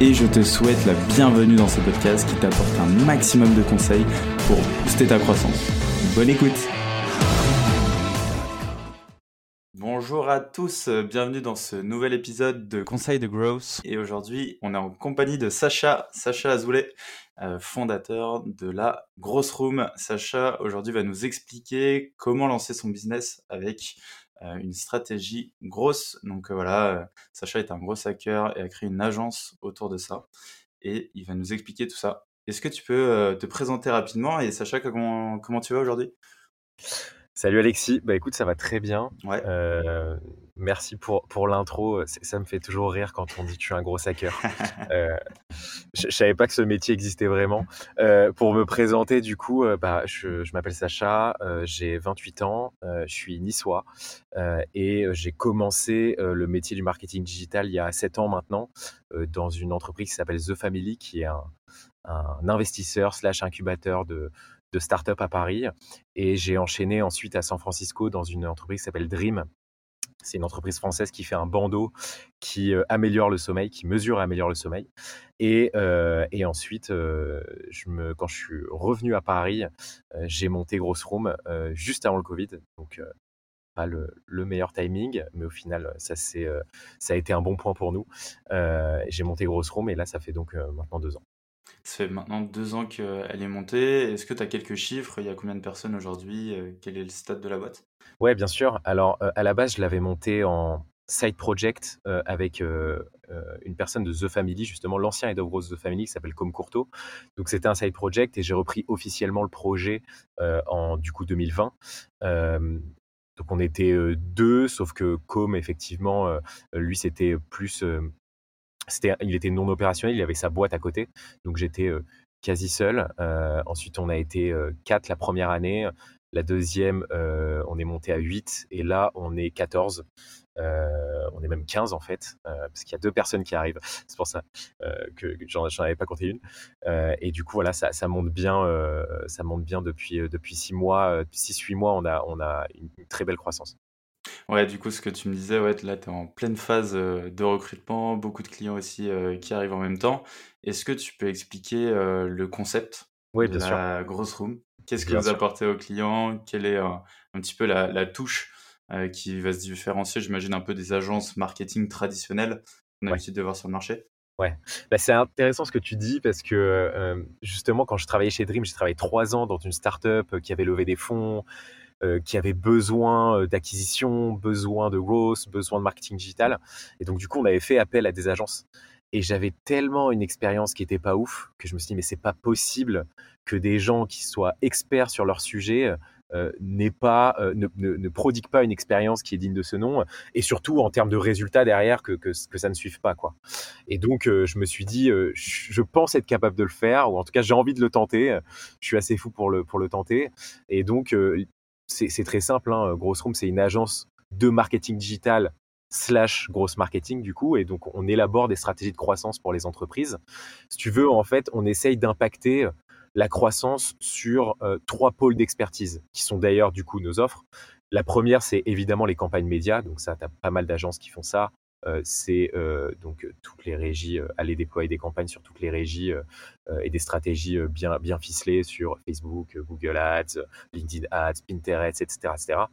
et je te souhaite la bienvenue dans ce podcast qui t'apporte un maximum de conseils pour booster ta croissance. Bonne écoute Bonjour à tous, bienvenue dans ce nouvel épisode de Conseil de Growth. Et aujourd'hui, on est en compagnie de Sacha, Sacha Azoulay, euh, fondateur de la Grosse Room. Sacha, aujourd'hui, va nous expliquer comment lancer son business avec euh, une stratégie grosse. Donc euh, voilà, euh, Sacha est un gros hacker et a créé une agence autour de ça. Et il va nous expliquer tout ça. Est-ce que tu peux te présenter rapidement? Et Sacha, comment, comment tu vas aujourd'hui? Salut Alexis, bah écoute, ça va très bien. Ouais. Euh, merci pour, pour l'intro. Ça me fait toujours rire quand on dit que je suis un gros hacker. euh, je, je savais pas que ce métier existait vraiment. Euh, pour me présenter, du coup, euh, bah, je, m'appelle Sacha, euh, j'ai 28 ans, je suis niçois et j'ai commencé le métier du marketing digital il y a 7 ans maintenant dans une entreprise qui s'appelle The Family, qui est un, un investisseur slash incubateur de de start-up à Paris. Et j'ai enchaîné ensuite à San Francisco dans une entreprise qui s'appelle Dream. C'est une entreprise française qui fait un bandeau qui euh, améliore le sommeil, qui mesure et améliore le sommeil. Et, euh, ensuite, euh, quand je suis revenu à Paris, j'ai monté Grosse Room juste avant le Covid. Donc, pas le, le, meilleur timing, mais au final, ça, ça a été un bon point pour nous. j'ai monté Grosse Room et là, ça fait donc maintenant deux ans. Ça fait maintenant deux ans qu'elle est montée. Est-ce que tu as quelques chiffres? Il y a combien de personnes aujourd'hui? Quel est le stade de la boîte? Ouais, bien sûr. Alors, euh, à la base, je l'avais montée en side project euh, avec euh, une personne de The Family, justement l'ancien head of growth The Family qui s'appelle Com Courteau. Donc, c'était un side project et j'ai repris officiellement le projet en du coup 2020. donc, on était deux, sauf que Com, effectivement, lui, c'était plus il était non opérationnel, il avait sa boîte à côté, donc j'étais euh, quasi seul. Euh, ensuite, on a été euh, quatre la première année. La deuxième, on est monté à 8 et là, on est 14. Euh, on est même 15 en fait, parce qu'il y a deux personnes qui arrivent. C'est pour ça que j'en, j'en avais pas compté une. et du coup, voilà, ça, monte bien, ça monte bien depuis depuis six mois, six huit mois, on a on a une très belle croissance. Ouais, du coup, ce que tu me disais, ouais, là, tu es en pleine phase euh, de recrutement, beaucoup de clients aussi euh, qui arrivent en même temps. Est-ce que tu peux expliquer euh, le concept oui, de la sûr. grosse room? Qu'est-ce que Bien vous sûr. apportez aux clients? Quelle est un petit peu la, la touche qui va se différencier, j'imagine, un peu des agences marketing traditionnelles qu'on a Ouais. l'habitude de voir sur le marché? Ouais, bah, c'est intéressant ce que tu dis parce que euh, justement quand je travaillais chez Dream, j'ai travaillé trois ans dans une startup qui avait levé des fonds, euh, qui avait besoin d'acquisition, besoin de growth, besoin de marketing digital. Et donc, du coup, on avait fait appel à des agences. Et j'avais tellement une expérience qui était pas ouf que je me suis dit, mais c'est pas possible que des gens qui soient experts sur leur sujet euh, n'aient pas, euh, ne, ne, pas une expérience qui est digne de ce nom, et surtout en termes de résultats derrière que, que, que ça ne suive pas quoi. Et donc euh, je me suis dit, euh, je pense être capable de le faire, ou en tout cas j'ai envie de le tenter. Je suis assez fou pour le pour le tenter. Et donc euh, c'est très simple. Hein. C'est une agence de marketing digital slash grosse marketing du coup et donc on élabore des stratégies de croissance pour les entreprises. Si tu veux, en fait, on essaye d'impacter la croissance sur euh, trois pôles d'expertise qui sont d'ailleurs du coup nos offres. La première, c'est évidemment les campagnes médias, donc ça, tu as pas mal d'agences qui font ça. Euh, c'est euh, donc toutes les régies, aller déployer des campagnes sur toutes les régies et des stratégies bien, ficelées sur Facebook, Google Ads, LinkedIn Ads, Pinterest, etc. etc.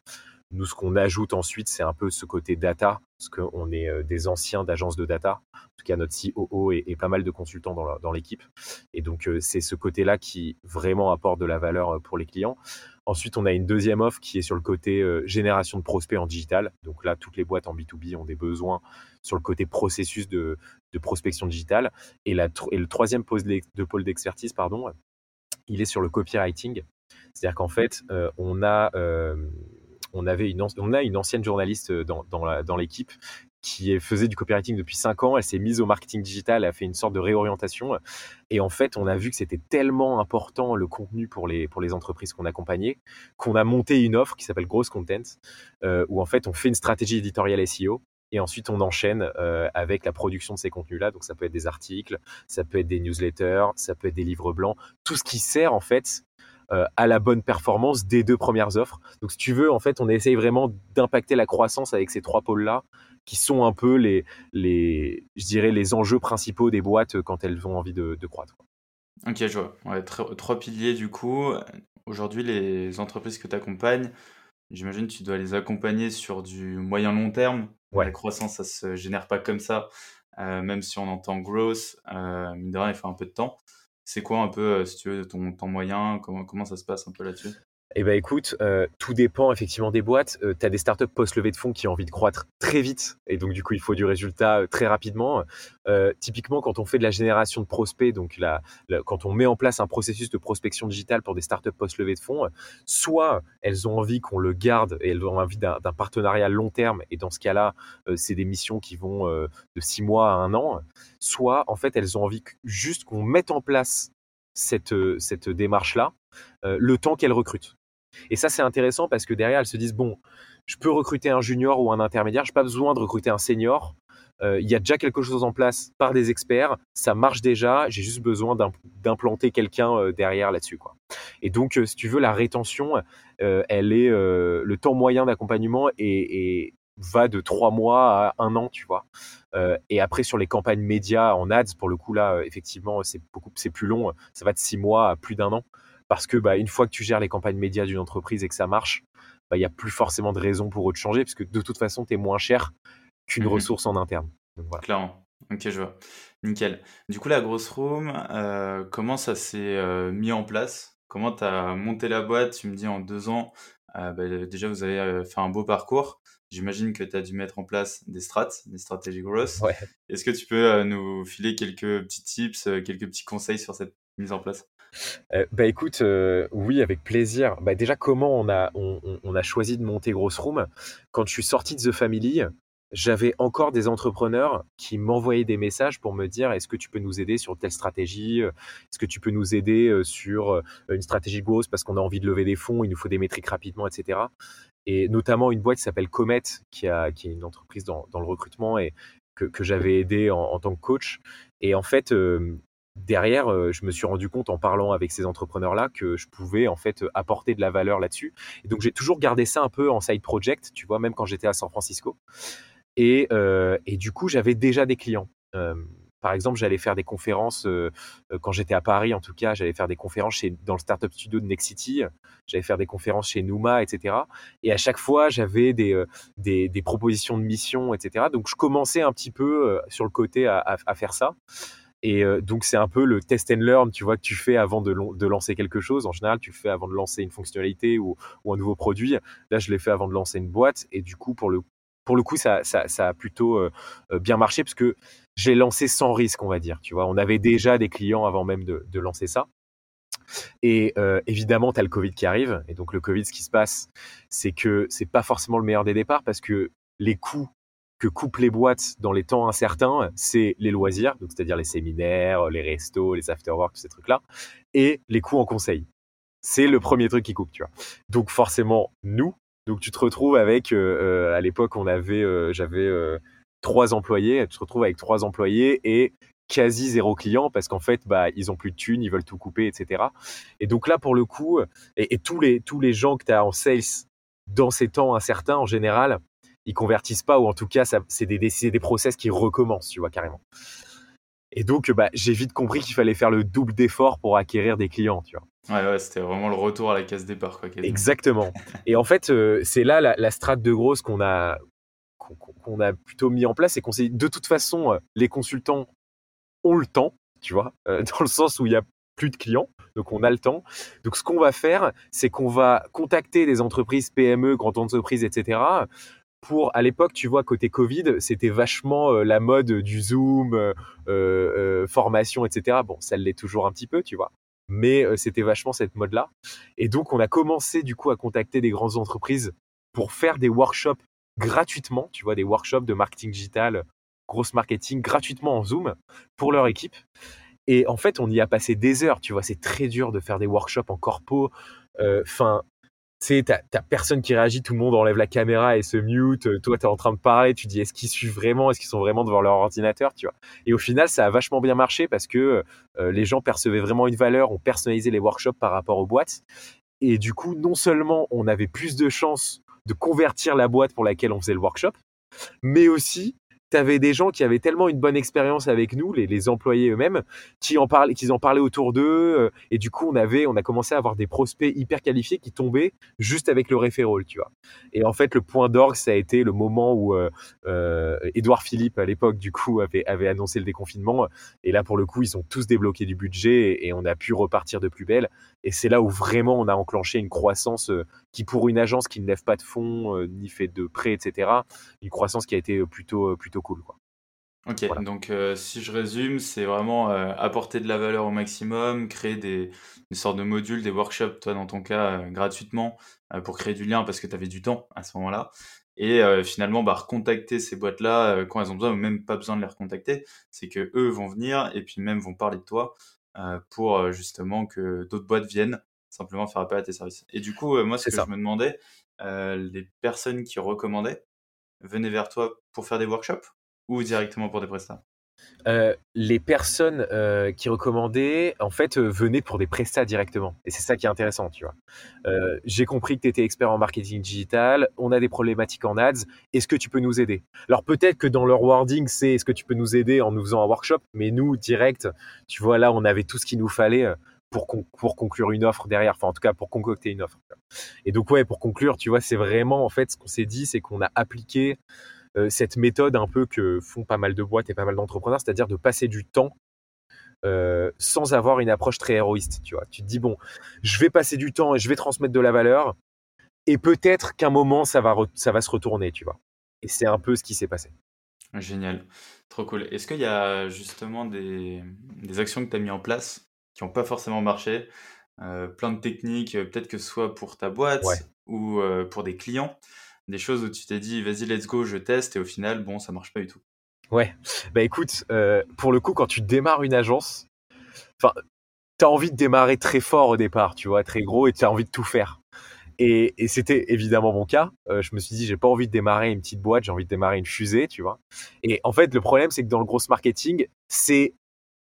Nous, ce qu'on ajoute ensuite, c'est un peu ce côté data, parce qu'on est euh, des anciens d'agences de data. En tout cas, notre COO et, pas mal de consultants dans, l'équipe. Et donc, euh, c'est ce côté-là qui vraiment apporte de la valeur euh, pour les clients. Ensuite, on a une deuxième offre qui est sur le côté euh, génération de prospects en digital. Donc là, toutes les boîtes en B2B ont des besoins sur le côté processus de, prospection digitale. Et, le troisième pôle d'expertise, pardon, il est sur le copywriting. C'est-à-dire qu'en fait, euh, on a... Euh, avait une, ancienne journaliste dans l'équipe qui faisait du copywriting depuis 5 ans. Elle s'est mise au marketing digital, elle a fait une sorte de réorientation. Et en fait, on a vu que c'était tellement important le contenu pour les, pour les entreprises qu'on accompagnait qu'on a monté une offre qui s'appelle Gross Content, euh, où en fait, on fait une stratégie éditoriale SEO. Et ensuite, on enchaîne euh, avec la production de ces contenus-là. Donc, ça peut être des articles, ça peut être des newsletters, ça peut être des livres blancs, tout ce qui sert en fait euh, à la bonne performance des deux premières offres. Donc, si tu veux, en fait, on essaye vraiment d'impacter la croissance avec ces trois pôles-là qui sont un peu les, les, je dirais, les enjeux principaux des boîtes quand elles ont envie de, croître. Ok, je vois. Ouais, trois piliers du coup. Aujourd'hui, les entreprises que tu accompagnes, j'imagine tu dois les accompagner sur du moyen long terme. La croissance, ça se génère pas comme ça. Euh, même si on entend growth, euh, mine de rien, il faut un peu de temps. C'est quoi un peu, euh, si tu veux, ton temps moyen? Comment, comment ça se passe un peu là-dessus? Eh bien, écoute, euh, tout dépend effectivement des boîtes. Euh, tu as des startups post-levée de fonds qui ont envie de croître très vite et donc du coup, il faut du résultat euh, très rapidement. typiquement, quand on fait de la génération de prospects, donc la, quand on met en place un processus de prospection digitale pour des startups post-levée de fonds, soit elles ont envie qu'on le garde et elles ont envie d'un partenariat long terme et dans ce cas-là, c'est des missions qui vont de six mois à un an, soit en fait, elles ont envie juste qu'on mette en place cette, cette démarche-là le temps qu'elles recrutent. Et ça, c'est intéressant parce que derrière, elles se disent, bon, je peux recruter un junior ou un intermédiaire, je n'ai pas besoin de recruter un senior. Euh, il y a déjà quelque chose en place par des experts, ça marche déjà, j'ai juste besoin d'implanter quelqu'un euh, derrière là-dessus. Quoi. Et donc, euh, si tu veux, la rétention, elle est le temps moyen d'accompagnement et, va de trois mois à un an, tu vois. et après, sur les campagnes médias en ads, pour le coup, là, effectivement, c'est c'est plus long. Ça va de six mois à plus d'un an parce que bah, une fois que tu gères les campagnes médias d'une entreprise et que ça marche, bah, il n'y a plus forcément de raison pour eux de changer, parce que de toute façon, tu es moins cher qu'une mmh ressource en interne. Clairement. Ok, je vois. Nickel. Du coup, la grosse room, euh, comment ça s'est euh, mis en place? Comment tu as monté la boîte? Tu me dis en deux ans, euh, bah, déjà, vous avez fait un beau parcours. J'imagine que tu as dû mettre en place des strats, des stratégies grosses. Est-ce que tu peux nous filer quelques petits tips, quelques petits conseils sur cette mise en place? Euh, bah écoute, euh, oui, avec plaisir. Bah déjà, comment on a, on, a choisi de monter Grosse Room? Quand je suis sorti de The Family, j'avais encore des entrepreneurs qui m'envoyaient des messages pour me dire est-ce que tu peux nous aider sur telle stratégie? Est-ce que tu peux nous aider euh, sur une stratégie grosse parce qu'on a envie de lever des fonds, il nous faut des métriques rapidement, etc. Et notamment une boîte qui s'appelle Comet, qui, a, qui est une entreprise dans, dans le recrutement et que, que j'avais aidé en, tant que coach. Et en fait, derrière, euh, je me suis rendu compte en parlant avec ces entrepreneurs-là que je pouvais en fait apporter de la valeur là-dessus. Et donc j'ai toujours gardé ça un peu en side project, tu vois, même quand j'étais à San Francisco. Et, euh, du coup, j'avais déjà des clients. Euh, par exemple, j'allais faire des conférences quand j'étais à Paris, en tout cas, j'allais faire des conférences chez, dans le startup studio de Next City. J'allais faire des conférences chez Numa, etc. Et à chaque fois, j'avais des, des, propositions de mission, etc. Donc, je commençais un petit peu sur le côté à faire ça. Et euh, donc, c'est un peu le test and learn, tu vois, que tu fais avant de, lancer quelque chose. En général, tu le fais avant de lancer une fonctionnalité ou, un nouveau produit. Là, je l'ai fait avant de lancer une boîte. Et du coup, pour le, pour le coup, ça, a plutôt euh, euh, bien marché parce que j'ai lancé sans risque, on va dire. Tu vois, on avait déjà des clients avant même de, lancer ça. Et évidemment, tu as le Covid qui arrive. Et donc, le Covid, ce qui se passe, c'est que c'est pas forcément le meilleur des départs parce que les coûts que coupent les boîtes dans les temps incertains, c'est les loisirs, donc c'est-à-dire les séminaires, les restos, les afterworks, ces trucs-là, et les coûts en conseil. C'est le premier truc qui coupe, tu vois. Donc forcément, nous, donc tu te retrouves avec, euh, euh, à l'époque, on avait, euh, j'avais trois employés, tu te retrouves avec trois employés et quasi zéro client parce qu'en fait, bah, ils ont plus de thunes, ils veulent tout couper, etc. Et donc là, pour le coup, et, et tous les tous les gens que tu as en sales dans ces temps incertains, en général, ils convertissent pas ou en tout cas c'est des, des process qui recommencent, tu vois carrément. Et donc bah, j'ai vite compris qu'il fallait faire le double d'effort pour acquérir des clients, tu vois. Ouais, ouais c'était vraiment le retour à la case départ. Quoi, Exactement. Et en fait, euh, c'est là la, strate de grosse qu'on a, qu'on a plutôt mis en place et qu'on s'est de toute façon, euh, les consultants ont le temps, tu vois, euh, dans le sens où il y a plus de clients, donc on a le temps. Donc ce qu'on va faire, c'est qu'on va contacter des entreprises PME, grandes entreprises, etc., pour à l'époque, tu vois, côté Covid, c'était vachement euh, la mode du Zoom, euh, euh, formation, etc. Bon, ça l'est toujours un petit peu, tu vois. Mais c'était vachement cette mode-là. Et donc, on a commencé du coup à contacter des grandes entreprises pour faire des workshops gratuitement, tu vois, des workshops de marketing digital, grosse marketing, gratuitement en Zoom pour leur équipe. Et en fait, on y a passé des heures, tu vois, c'est très dur de faire des workshops en corpo. Enfin, sais, t'as personne qui réagit, tout le monde enlève la caméra et se mute. Euh, toi, t'es en train de parler, tu dis est-ce qu'ils suivent vraiment, est-ce qu'ils sont vraiment devant leur ordinateur, tu vois. Et au final, ça a vachement bien marché parce que euh, les gens percevaient vraiment une valeur, on personnalisait les workshops par rapport aux boîtes. Et du coup, non seulement on avait plus de chances de convertir la boîte pour laquelle on faisait le workshop, mais aussi tu des gens qui avaient tellement une bonne expérience avec nous, les, employés eux-mêmes, qui en parlaient, qu'ils en parlaient autour d'eux, euh, et du coup on avait, on a commencé à avoir des prospects hyper qualifiés qui tombaient juste avec le référol, tu vois. Et en fait le point d'orgue ça a été le moment où euh, euh, Édouard Philippe à l'époque du coup avait, avait annoncé le déconfinement, et là pour le coup ils ont tous débloqué du budget et, on a pu repartir de plus belle. Et c'est là où vraiment on a enclenché une croissance qui pour une agence qui ne lève pas de fonds ni fait de prêts, etc., une croissance qui a été plutôt plutôt cool. Quoi. Ok, donc euh, si je résume, c'est vraiment euh, apporter de la valeur au maximum, créer des, sortes de modules, des workshops, toi dans ton cas, euh, gratuitement, pour créer du lien parce que tu avais du temps à ce moment-là. Et finalement, bah, recontacter ces boîtes-là quand elles ont besoin, ou même pas besoin de les recontacter, c'est que eux vont venir et puis même vont parler de toi pour justement que d'autres boîtes viennent simplement faire appel à tes services. Et du coup, moi, ce que je me demandais, les personnes qui recommandaient venaient vers toi pour faire des workshops ou directement pour des prestats? Euh, les personnes euh, qui recommandaient, en fait, euh, venaient pour des prestats directement. Et c'est ça qui est intéressant, tu vois. J'ai compris que tu étais expert en marketing digital, on a des problématiques en ads, est-ce que tu peux nous aider? Alors peut-être que dans leur wording, c'est est-ce que tu peux nous aider en nous faisant un workshop, mais nous, direct, tu vois, là, on avait tout ce qu'il nous fallait pour, pour conclure une offre derrière, enfin en tout cas pour concocter une offre. Et donc ouais, pour conclure, tu vois, c'est vraiment, en fait, ce qu'on s'est dit, c'est qu'on a appliqué euh, cette méthode un peu que font pas mal de boîtes et pas mal d'entrepreneurs, c'est-à-dire de passer du temps euh, sans avoir une approche très héroïste. Tu vois, tu te dis bon, je vais passer du temps et je vais transmettre de la valeur, et peut-être qu'un moment ça va ça va se retourner, tu vois. Et c'est un peu ce qui s'est passé. Génial, trop cool. Est-ce qu'il y a justement des, actions que tu as mis en place qui n'ont pas forcément marché, euh, plein de techniques, peut-être que ce soit pour ta boîte ou pour des clients, des choses où tu t'es dit, vas-y, let's go, je teste, et au final, bon, ça marche pas du tout. Ouais, bah écoute, euh, pour le coup, quand tu démarres une agence, enfin, t'as envie de démarrer très fort au départ, tu vois, très gros, et tu as envie de tout faire. Et, c'était évidemment mon cas. Euh, je me suis dit, j'ai pas envie de démarrer une petite boîte, j'ai envie de démarrer une fusée, tu vois. Et en fait, le problème, c'est que dans le gros marketing, c'est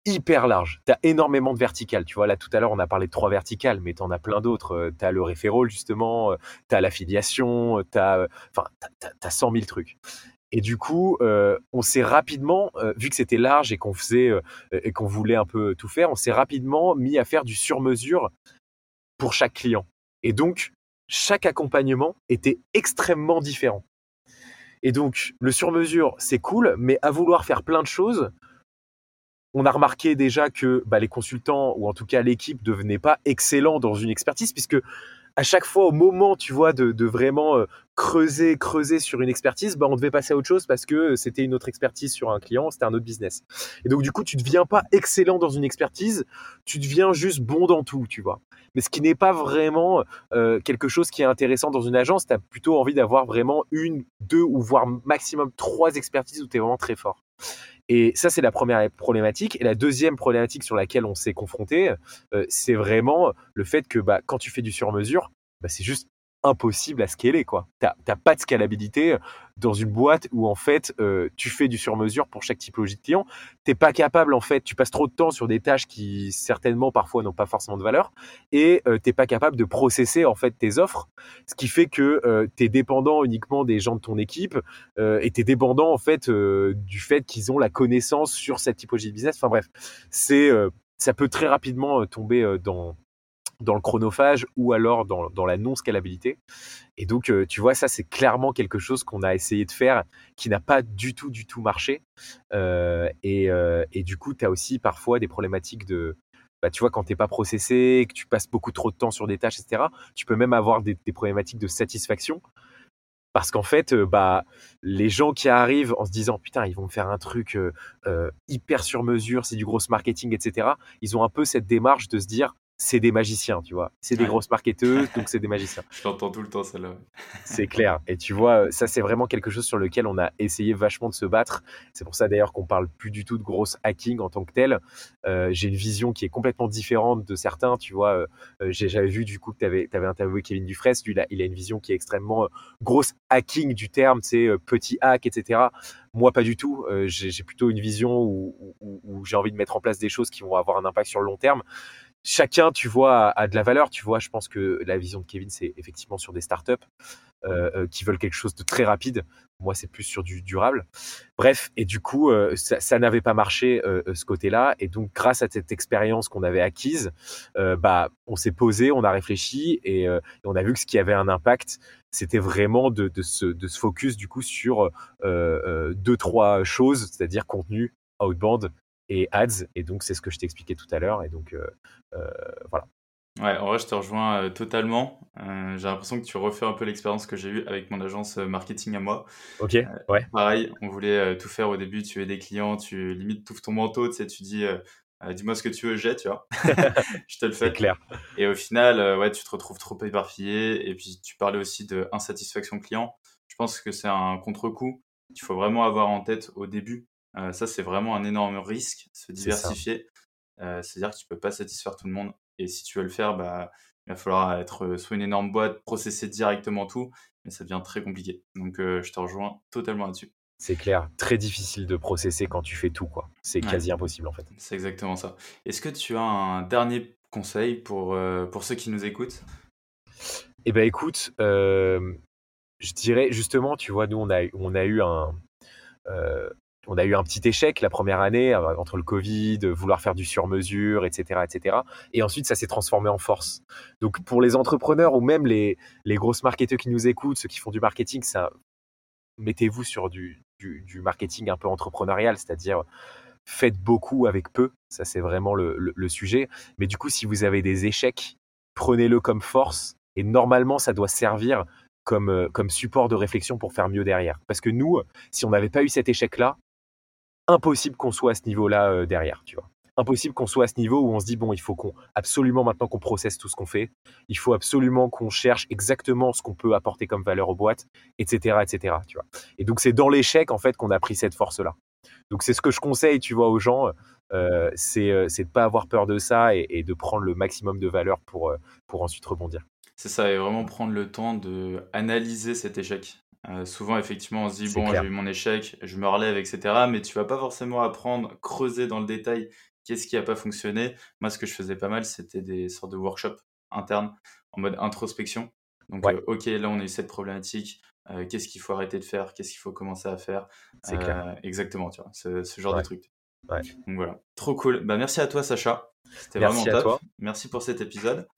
hyper large. Tu as énormément de verticales. Tu vois, là, tout à l'heure, on a parlé de trois verticales, mais tu en as plein d'autres. Euh, tu as le référol, justement, euh, tu as l'affiliation, euh, tu as, enfin, as, 100 000 trucs. Et du coup, on s'est rapidement, vu que c'était large et qu'on faisait et qu'on voulait un peu tout faire, on s'est rapidement mis à faire du sur-mesure pour chaque client. Et donc, chaque accompagnement était extrêmement différent. Et donc, le sur-mesure, c'est cool, mais à vouloir faire plein de choses, on a remarqué déjà que bah, les consultants, ou en tout cas l'équipe, devenaient pas excellents dans une expertise, puisque à chaque fois, au moment, tu vois, de, vraiment euh, creuser, creuser sur une expertise, bah, on devait passer à autre chose parce que c'était une autre expertise sur un client, c'était un autre business. Et donc, du coup, tu ne deviens pas excellent dans une expertise, tu deviens juste bon dans tout, tu vois. Mais ce qui n'est pas vraiment euh, quelque chose qui est intéressant dans une agence, tu as plutôt envie d'avoir vraiment une, deux ou voire maximum trois expertises où tu es vraiment très fort. Et ça, c'est la première problématique. Et la deuxième problématique sur laquelle on s'est confronté, euh, c'est vraiment le fait que bah, quand tu fais du sur-mesure, bah, c'est juste impossible à scaler quoi. T'as pas de scalabilité dans une boîte où en fait euh, tu fais du sur-mesure pour chaque typologie de client. T'es pas capable en fait, tu passes trop de temps sur des tâches qui certainement parfois n'ont pas forcément de valeur et euh, t'es pas capable de processer en fait tes offres, ce qui fait que euh, tu es dépendant uniquement des gens de ton équipe et t'es dépendant en fait du fait qu'ils ont la connaissance sur cette typologie de business. Enfin bref, c'est ça peut très rapidement tomber dans dans le chronophage ou alors dans, la non-scalabilité. Et donc, euh, tu vois, ça, c'est clairement quelque chose qu'on a essayé de faire qui n'a pas du tout, du tout marché. Euh, euh, et, du coup, tu as aussi parfois des problématiques de, bah, tu vois, quand tu n'es pas processé, que tu passes beaucoup trop de temps sur des tâches, etc., tu peux même avoir des, problématiques de satisfaction. Parce qu'en fait, bah, les gens qui arrivent en se disant putain, ils vont me faire un truc hyper sur mesure, c'est du gros marketing, etc., ils ont un peu cette démarche de se dire c'est des magiciens, tu vois. C'est des grosses marketeuses, donc c'est des magiciens. Je l'entends tout le temps, celle-là. c'est clair. Et tu vois, ça, c'est vraiment quelque chose sur lequel on a essayé vachement de se battre. C'est pour ça, d'ailleurs, qu'on parle plus du tout de grosse hacking en tant que tel. Euh, j'ai une vision qui est complètement différente de certains, tu vois. Euh, euh, j'avais vu, du coup, que tu avais, avais, interviewé Kevin Dufresne. Lui, il a une vision qui est extrêmement grosse hacking du terme, sais, petit hack, etc. Moi, pas du tout. j'ai plutôt une vision où, où j'ai envie de mettre en place des choses qui vont avoir un impact sur le long terme chacun, tu vois, a, de la valeur. Tu vois, je pense que la vision de Kevin, c'est effectivement sur des startups euh, euh, qui veulent quelque chose de très rapide. Moi, c'est plus sur du durable. Bref, et du coup, euh, ça, n'avait pas marché ce côté-là. Et donc, grâce à cette expérience qu'on avait acquise, bah, on s'est posé, on a réfléchi et, on a vu que ce qui avait un impact, c'était vraiment de, de, se, de se focus du coup sur deux trois choses, c'est-à-dire contenu, outbound et ads. Et donc, c'est ce que je t'ai expliqué tout à l'heure. Et donc, euh, euh, voilà. Ouais, en vrai, je te rejoins euh, totalement. j'ai l'impression que tu refais un peu l'expérience que j'ai eue avec mon agence marketing à moi. Ok, ouais. Pareil, on voulait tout faire au début. Tu es des clients, tu limite tout ton manteau, tu sais, tu dis, dis-moi ce que tu veux, j'ai, tu vois. je te le fais. clair. Et au final, ouais, tu te retrouves trop éparpillé. Et puis, tu parlais aussi de insatisfaction client. Je pense que c'est un contre-coup qu'il faut vraiment avoir en tête au début. Euh, ça, c'est vraiment un énorme risque, se diversifier. Euh, c'est-à-dire que tu peux pas satisfaire tout le monde. Et si tu veux le faire, bah, il va falloir être euh, soit une énorme boîte, processer directement tout, mais ça devient très compliqué. Donc, je te rejoins totalement là-dessus. C'est clair, très difficile de processer quand tu fais tout, quoi. C'est quasi impossible en fait. C'est exactement ça. Est-ce que tu as un dernier conseil pour, pour ceux qui nous écoutent? Eh ben écoute, je dirais justement, tu vois, nous on a, on a eu un, on a eu un petit échec la première année euh, entre le Covid, vouloir faire du sur-mesure, etc., etc. Et ensuite, ça s'est transformé en force. Donc, pour les entrepreneurs ou même les, grosses marketeurs qui nous écoutent, ceux qui font du marketing, mettez-vous sur du, marketing un peu entrepreneurial, c'est-à-dire faites beaucoup avec peu. Ça, c'est vraiment le, le, sujet. Mais du coup, si vous avez des échecs, prenez-le comme force. Et normalement, ça doit servir comme, euh, comme support de réflexion pour faire mieux derrière. Parce que nous, si on n'avait pas eu cet échec-là, impossible qu'on soit à ce niveau-là euh, derrière, tu vois. Impossible qu'on soit à ce niveau où on se dit bon, il faut qu'on absolument maintenant qu'on processe tout ce qu'on fait, il faut absolument qu'on cherche exactement ce qu'on peut apporter comme valeur aux boîtes, etc., etc. Tu vois. Et donc c'est dans l'échec en fait qu'on a pris cette force-là. Donc c'est ce que je conseille, tu vois, aux gens, euh, c'est euh, de pas avoir peur de ça et, et, de prendre le maximum de valeur pour, pour ensuite rebondir. C'est ça, et vraiment prendre le temps de analyser cet échec. Euh, souvent, effectivement, on se dit, bon, j'ai eu mon échec, je me relève, etc. Mais tu vas pas forcément apprendre, creuser dans le détail qu'est-ce qui a pas fonctionné. Moi, ce que je faisais pas mal, c'était des sortes de workshops internes en mode introspection. Donc, euh, ok, là, on a eu cette problématique. Euh, qu'est-ce qu'il faut arrêter de faire Qu'est-ce qu'il faut commencer à faire C'est clair. Exactement, tu vois, ce, ce genre de truc. Donc voilà, trop cool. Bah, merci à toi, Sacha. C'était vraiment top. Toi. Merci pour cet épisode.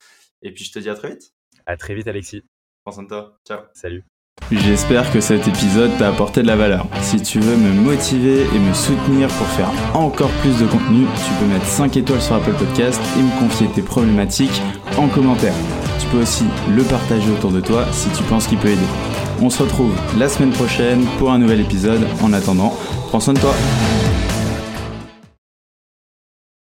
Et puis, je te dis à très vite. À très vite, Alexis. Prends soin de toi. Ciao. Salut. J'espère que cet épisode t'a apporté de la valeur. Si tu veux me motiver et me soutenir pour faire encore plus de contenu, tu peux mettre 5 étoiles sur Apple Podcast et me confier tes problématiques en commentaire. Tu peux aussi le partager autour de toi si tu penses qu'il peut aider. On se retrouve la semaine prochaine pour un nouvel épisode. En attendant, prends soin de toi.